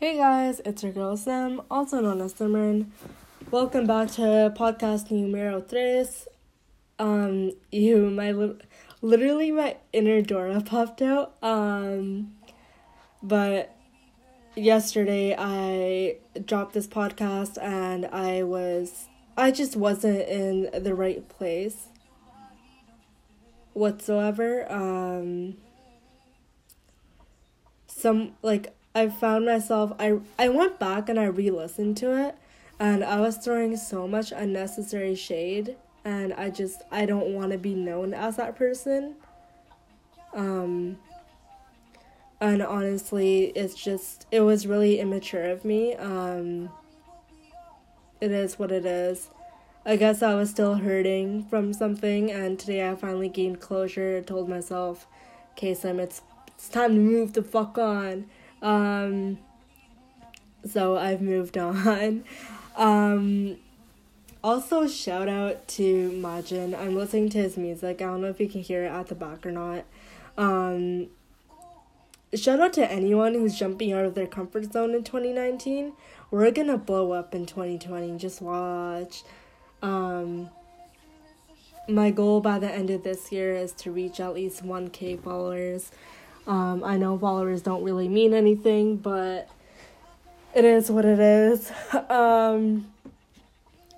Hey guys, it's your girl Sam, also known as Simran. Welcome back to podcast numero tres. Um, you, my li- literally my inner Dora popped out. Um, but yesterday I dropped this podcast and I was, I just wasn't in the right place whatsoever. Um, some like I found myself I I went back and I re-listened to it and I was throwing so much unnecessary shade and I just I don't want to be known as that person. Um and honestly, it's just it was really immature of me. Um it is what it is. I guess I was still hurting from something and today I finally gained closure, told myself, "Okay, Sam, it's it's time to move the fuck on." Um, so I've moved on. Um, also, shout out to Majin. I'm listening to his music. I don't know if you can hear it at the back or not. Um, shout out to anyone who's jumping out of their comfort zone in 2019. We're gonna blow up in 2020. Just watch. Um, my goal by the end of this year is to reach at least 1k followers. Um, I know followers don't really mean anything, but it is what it is. um,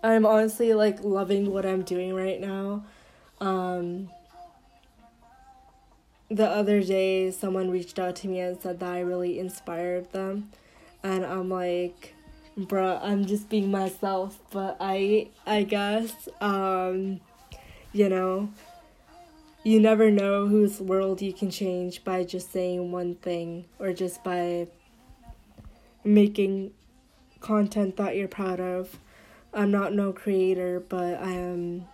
I'm honestly like loving what I'm doing right now. Um, the other day, someone reached out to me and said that I really inspired them, and I'm like, bruh, I'm just being myself. But I, I guess, um, you know you never know whose world you can change by just saying one thing or just by making content that you're proud of. I'm not no creator, but I am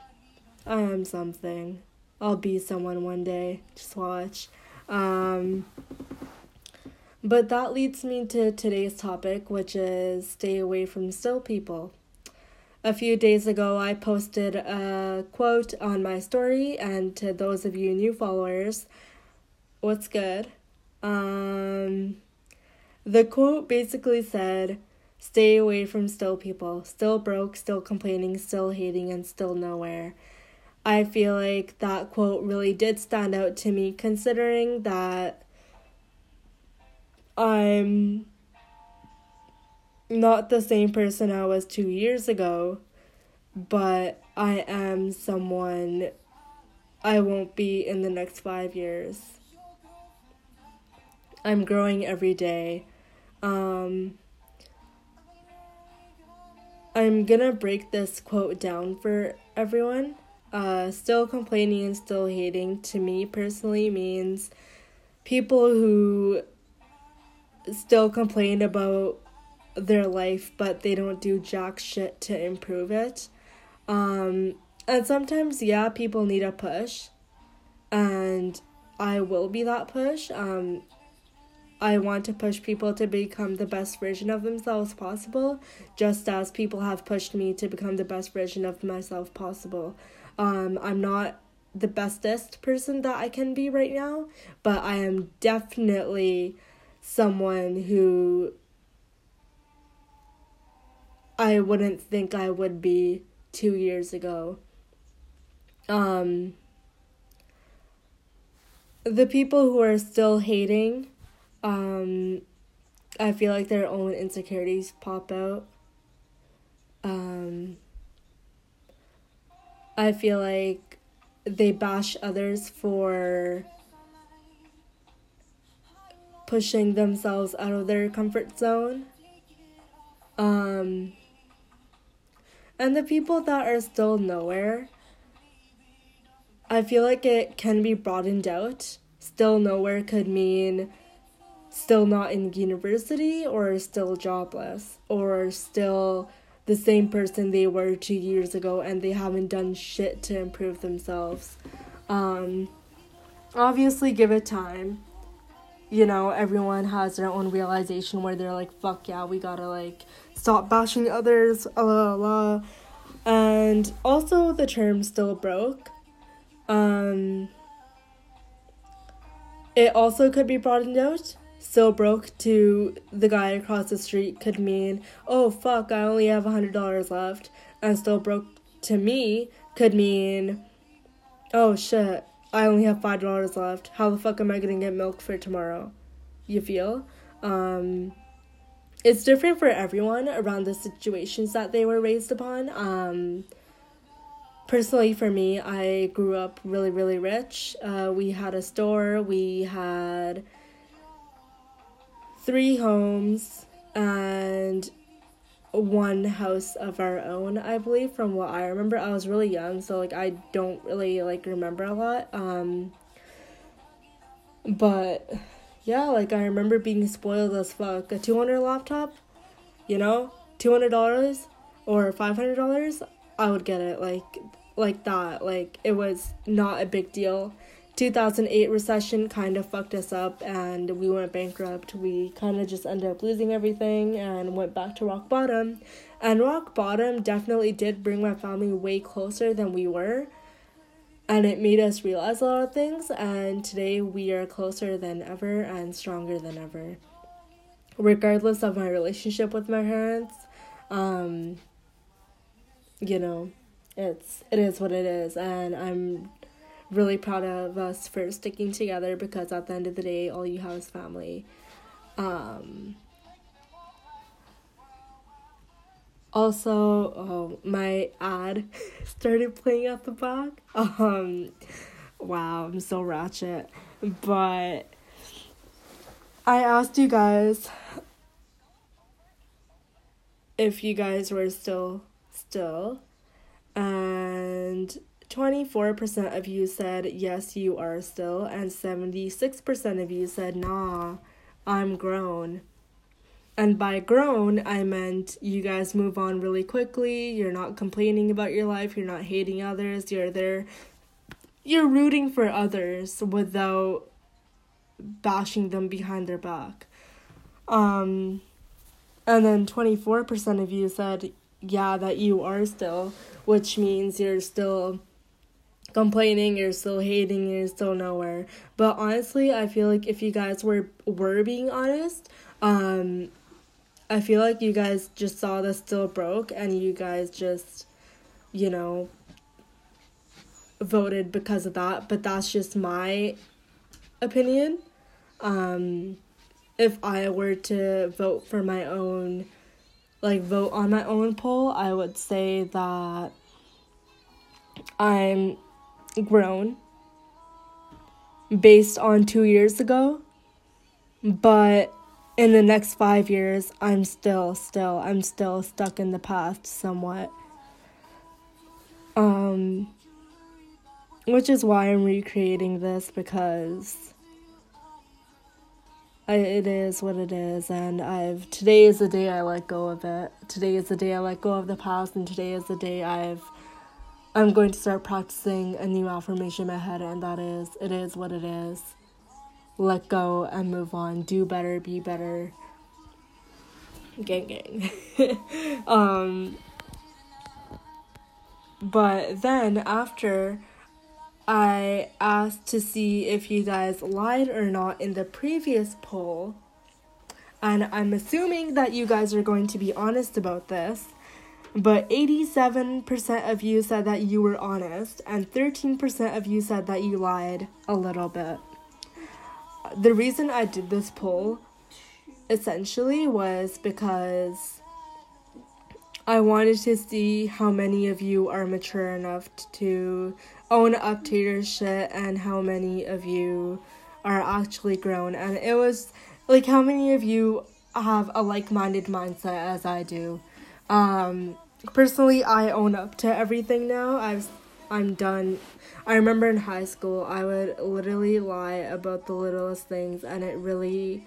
I am something. I'll be someone one day. Just watch. Um but that leads me to today's topic, which is stay away from still people. A few days ago, I posted a quote on my story, and to those of you new followers, what's good? Um, the quote basically said, Stay away from still people, still broke, still complaining, still hating, and still nowhere. I feel like that quote really did stand out to me considering that I'm not the same person I was two years ago, but I am someone I won't be in the next five years. I'm growing every day. Um, I'm gonna break this quote down for everyone. Uh, still complaining and still hating to me personally means people who still complain about their life, but they don't do jack shit to improve it. Um, and sometimes, yeah, people need a push, and I will be that push. Um, I want to push people to become the best version of themselves possible, just as people have pushed me to become the best version of myself possible. Um, I'm not the bestest person that I can be right now, but I am definitely someone who I wouldn't think I would be two years ago. Um, the people who are still hating, um, I feel like their own insecurities pop out. Um, I feel like they bash others for pushing themselves out of their comfort zone. Um, and the people that are still nowhere, I feel like it can be broadened out. Still nowhere could mean still not in university or still jobless or still the same person they were two years ago and they haven't done shit to improve themselves. Um, obviously, give it time. You know, everyone has their own realization where they're like, fuck yeah, we gotta like stop bashing others, la la la. And also the term still broke. Um, it also could be broadened out. still broke to the guy across the street could mean, oh fuck, I only have a hundred dollars left, and still broke to me could mean, oh shit, I only have five dollars left. How the fuck am I gonna get milk for tomorrow? You feel? Um, it's different for everyone around the situations that they were raised upon. Um, personally, for me, I grew up really, really rich. Uh, we had a store, we had three homes, and one house of our own i believe from what i remember i was really young so like i don't really like remember a lot um but yeah like i remember being spoiled as fuck a 200 laptop you know $200 or $500 i would get it like like that like it was not a big deal 2008 recession kind of fucked us up and we went bankrupt. We kind of just ended up losing everything and went back to rock bottom. And rock bottom definitely did bring my family way closer than we were. And it made us realize a lot of things. And today we are closer than ever and stronger than ever. Regardless of my relationship with my parents, um, you know, it's it is what it is, and I'm really proud of us for sticking together because at the end of the day, all you have is family. Um, also, oh, my ad started playing at the back. Um, wow, I'm so ratchet. But I asked you guys if you guys were still still and 24% of you said yes, you are still, and 76% of you said nah, I'm grown. And by grown, I meant you guys move on really quickly, you're not complaining about your life, you're not hating others, you're there, you're rooting for others without bashing them behind their back. Um, and then 24% of you said, yeah, that you are still, which means you're still complaining, you're still hating, you're still nowhere. But honestly, I feel like if you guys were were being honest, um I feel like you guys just saw this still broke and you guys just you know voted because of that, but that's just my opinion. Um if I were to vote for my own like vote on my own poll, I would say that I'm grown based on two years ago, but in the next five years, I'm still, still, I'm still stuck in the past somewhat. Um, which is why I'm recreating this because I, it is what it is, and I've today is the day I let go of it. Today is the day I let go of the past, and today is the day I've I'm going to start practicing a new affirmation in my head, and that is it is what it is. Let go and move on. Do better, be better. Gang, gang. um, but then after I asked to see if you guys lied or not in the previous poll, and I'm assuming that you guys are going to be honest about this but 87% of you said that you were honest, and 13% of you said that you lied a little bit. The reason I did this poll essentially was because I wanted to see how many of you are mature enough to own up to your shit and how many of you are actually grown. And it was like how many of you have a like minded mindset as I do. Um, personally, I own up to everything now. I've I'm done. I remember in high school, I would literally lie about the littlest things, and it really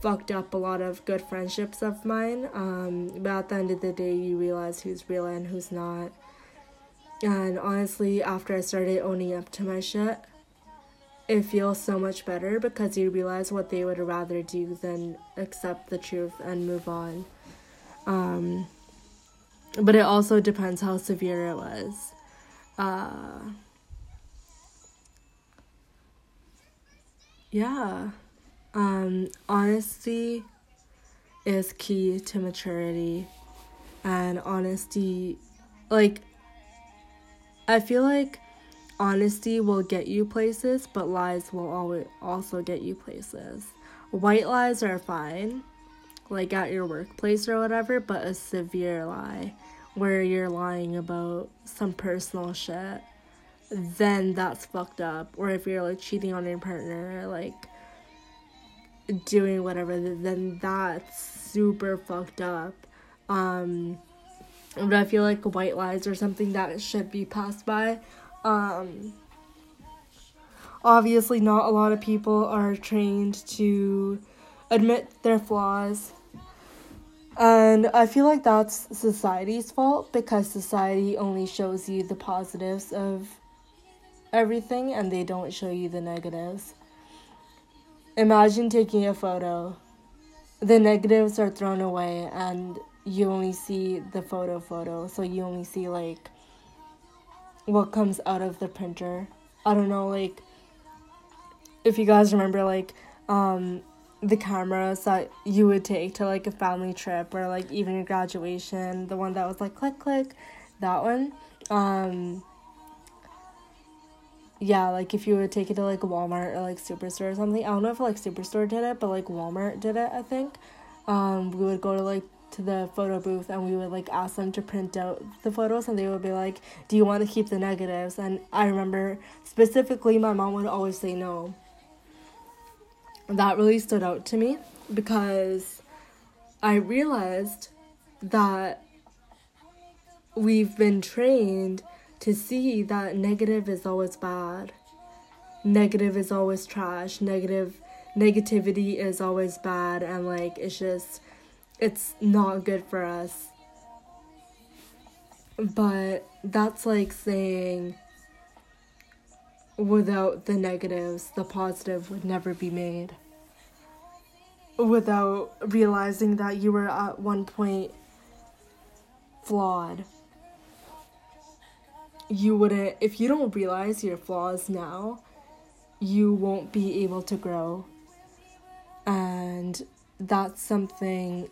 fucked up a lot of good friendships of mine. Um, but at the end of the day, you realize who's real and who's not. And honestly, after I started owning up to my shit, it feels so much better because you realize what they would rather do than accept the truth and move on. Um, but it also depends how severe it was. Uh, yeah. Um, honesty is key to maturity, and honesty, like, I feel like honesty will get you places, but lies will always also get you places. White lies are fine, like at your workplace or whatever, but a severe lie where you're lying about some personal shit, then that's fucked up. Or if you're like cheating on your partner, like doing whatever, then that's super fucked up. Um, but I feel like white lies are something that should be passed by. Um, obviously, not a lot of people are trained to admit their flaws. And I feel like that's society's fault because society only shows you the positives of everything and they don't show you the negatives. Imagine taking a photo, the negatives are thrown away, and you only see the photo photo, so you only see like what comes out of the printer. I don't know, like if you guys remember, like um, the cameras that you would take to like a family trip or like even a graduation, the one that was like click click, that one. Um, yeah, like if you would take it to like Walmart or like Superstore or something. I don't know if like Superstore did it, but like Walmart did it, I think. Um, we would go to like to the photo booth and we would like ask them to print out the photos and they would be like, Do you want to keep the negatives? And I remember specifically my mom would always say no. That really stood out to me because I realized that we've been trained to see that negative is always bad. Negative is always trash. Negative negativity is always bad and like it's just it's not good for us. But that's like saying without the negatives, the positive would never be made. Without realizing that you were at one point flawed. You wouldn't if you don't realize your flaws now you won't be able to grow. And that's something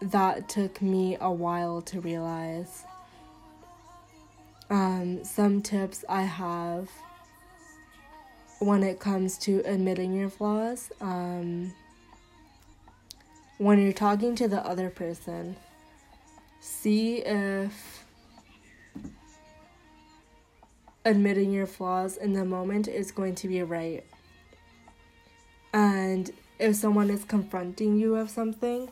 that took me a while to realize. Um, some tips i have when it comes to admitting your flaws um, when you're talking to the other person see if admitting your flaws in the moment is going to be right. And if someone is confronting you of something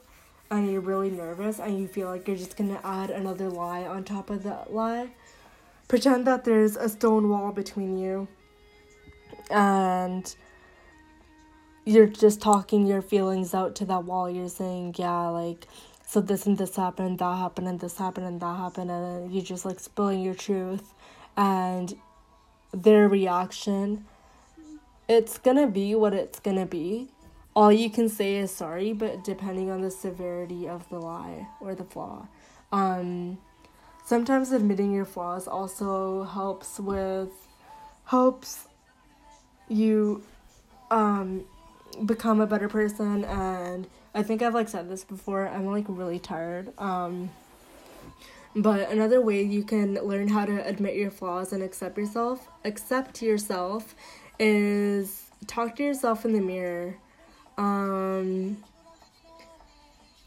and you're really nervous and you feel like you're just gonna add another lie on top of that lie, pretend that there's a stone wall between you and you're just talking your feelings out to that wall. You're saying, yeah, like, so this and this happened, that happened, and this happened, and that happened, and you're just like spilling your truth. And their reaction it's gonna be what it's gonna be. All you can say is sorry but depending on the severity of the lie or the flaw. Um sometimes admitting your flaws also helps with helps you um become a better person and i think i've like said this before i'm like really tired um but another way you can learn how to admit your flaws and accept yourself, accept yourself, is talk to yourself in the mirror. Um,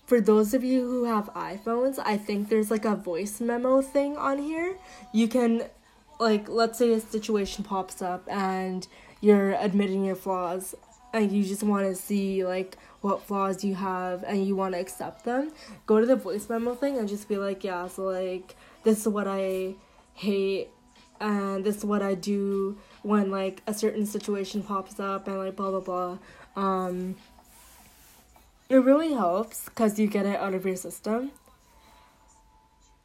for those of you who have iPhones, I think there's like a voice memo thing on here. You can, like, let's say a situation pops up and you're admitting your flaws and you just want to see, like, what flaws you have and you want to accept them, go to the voice memo thing and just be like, yeah, so like this is what I hate and this is what I do when like a certain situation pops up and like blah blah blah. Um it really helps cuz you get it out of your system.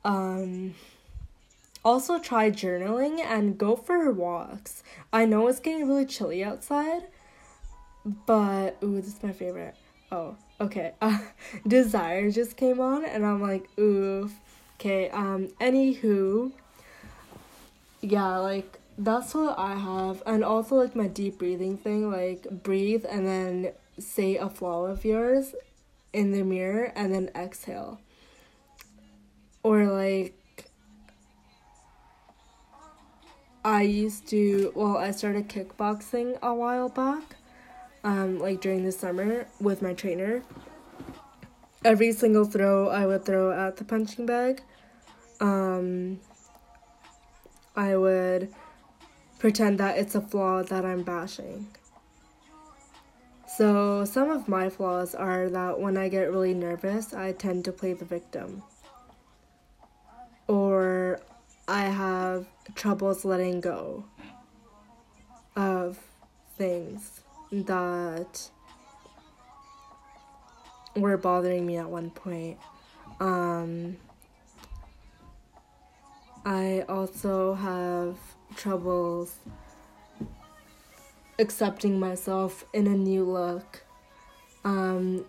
Um also try journaling and go for walks. I know it's getting really chilly outside, but ooh, this is my favorite. Oh, okay. Uh, Desire just came on, and I'm like, ooh. Okay. Um. Anywho, yeah, like that's what I have, and also like my deep breathing thing. Like breathe and then say a flaw of yours in the mirror and then exhale. Or like I used to well, I started kickboxing a while back. Um, like during the summer with my trainer. Every single throw I would throw at the punching bag. Um, I would pretend that it's a flaw that I'm bashing. So, some of my flaws are that when I get really nervous, I tend to play the victim. Or I have troubles letting go of things that were bothering me at one point. Um, I also have troubles accepting myself in a new look. Um,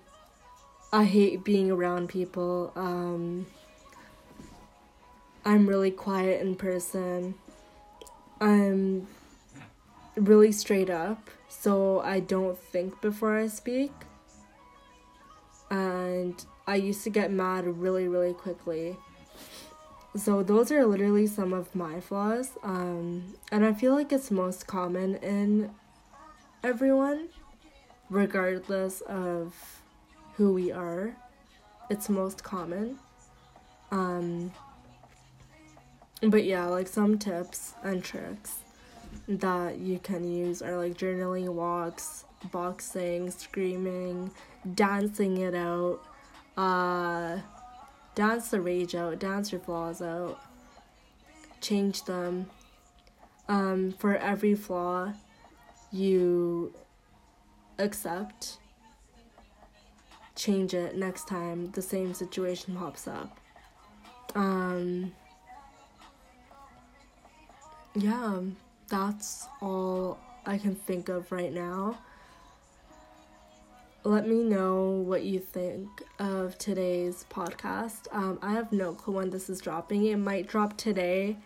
I hate being around people. Um, I'm really quiet in person. I'm really straight up, so I don't think before I speak. And I used to get mad really, really quickly. So those are literally some of my flaws. Um, and I feel like it's most common in everyone, regardless of who we are. It's most common. Um, but yeah, like some tips and tricks that you can use are like journaling walks, boxing, screaming, dancing it out, uh, dance the rage out, dance your flaws out, change them. Um, for every flaw you accept, change it next time the same situation pops up. Um, yeah, that's all I can think of right now let me know what you think of today's podcast. Um, I have no clue when this is dropping. It might drop today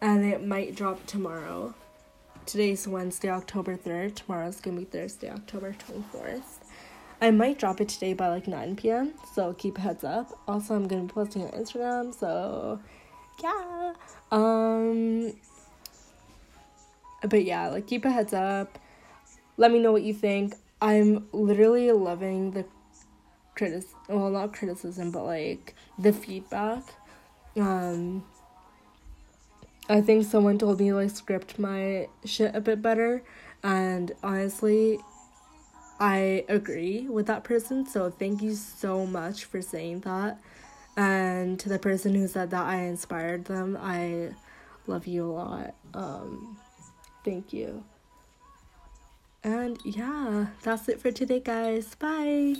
and it might drop tomorrow. Today's Wednesday, October 3rd. Tomorrow's gonna be Thursday, October 24th. I might drop it today by like 9 p.m., so keep heads up. Also, I'm gonna be posting on Instagram, so yeah. Um, but yeah, like keep a heads up. Let me know what you think. I'm literally loving the critic well not criticism but like the feedback. Um I think someone told me like script my shit a bit better and honestly I agree with that person so thank you so much for saying that and to the person who said that I inspired them I love you a lot um thank you and yeah, that's it for today, guys. Bye.